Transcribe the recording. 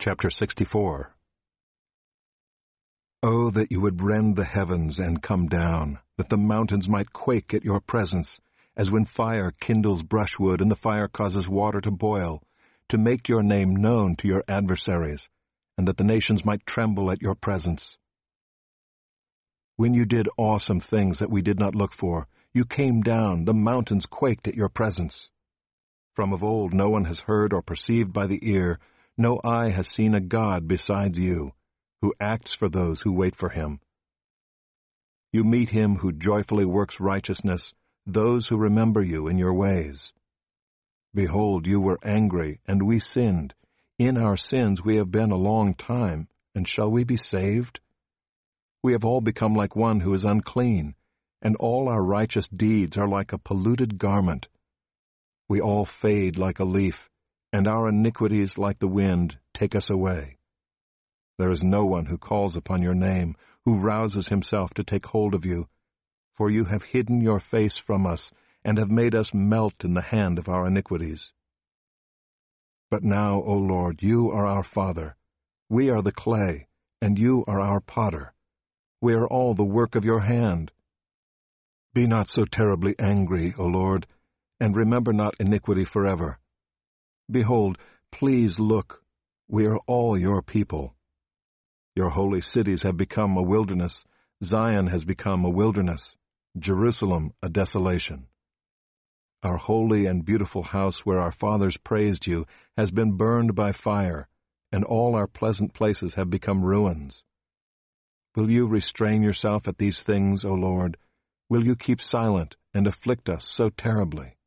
Chapter 64 Oh, that you would rend the heavens and come down, that the mountains might quake at your presence, as when fire kindles brushwood and the fire causes water to boil, to make your name known to your adversaries, and that the nations might tremble at your presence. When you did awesome things that we did not look for, you came down, the mountains quaked at your presence. From of old no one has heard or perceived by the ear, no eye has seen a God besides you, who acts for those who wait for him. You meet him who joyfully works righteousness, those who remember you in your ways. Behold, you were angry, and we sinned. In our sins we have been a long time, and shall we be saved? We have all become like one who is unclean, and all our righteous deeds are like a polluted garment. We all fade like a leaf, and our iniquities, like the wind, take us away. There is no one who calls upon your name, who rouses himself to take hold of you, for you have hidden your face from us, and have made us melt in the hand of our iniquities. But now, O Lord, you are our Father. We are the clay, and you are our potter. We are all the work of your hand. Be not so terribly angry, O Lord, and remember not iniquity forever. Behold, please look, we are all your people. Your holy cities have become a wilderness, Zion has become a wilderness, Jerusalem a desolation. Our holy and beautiful house where our fathers praised you has been burned by fire, and all our pleasant places have become ruins. Will you restrain yourself at these things, O Lord? Will you keep silent and afflict us so terribly?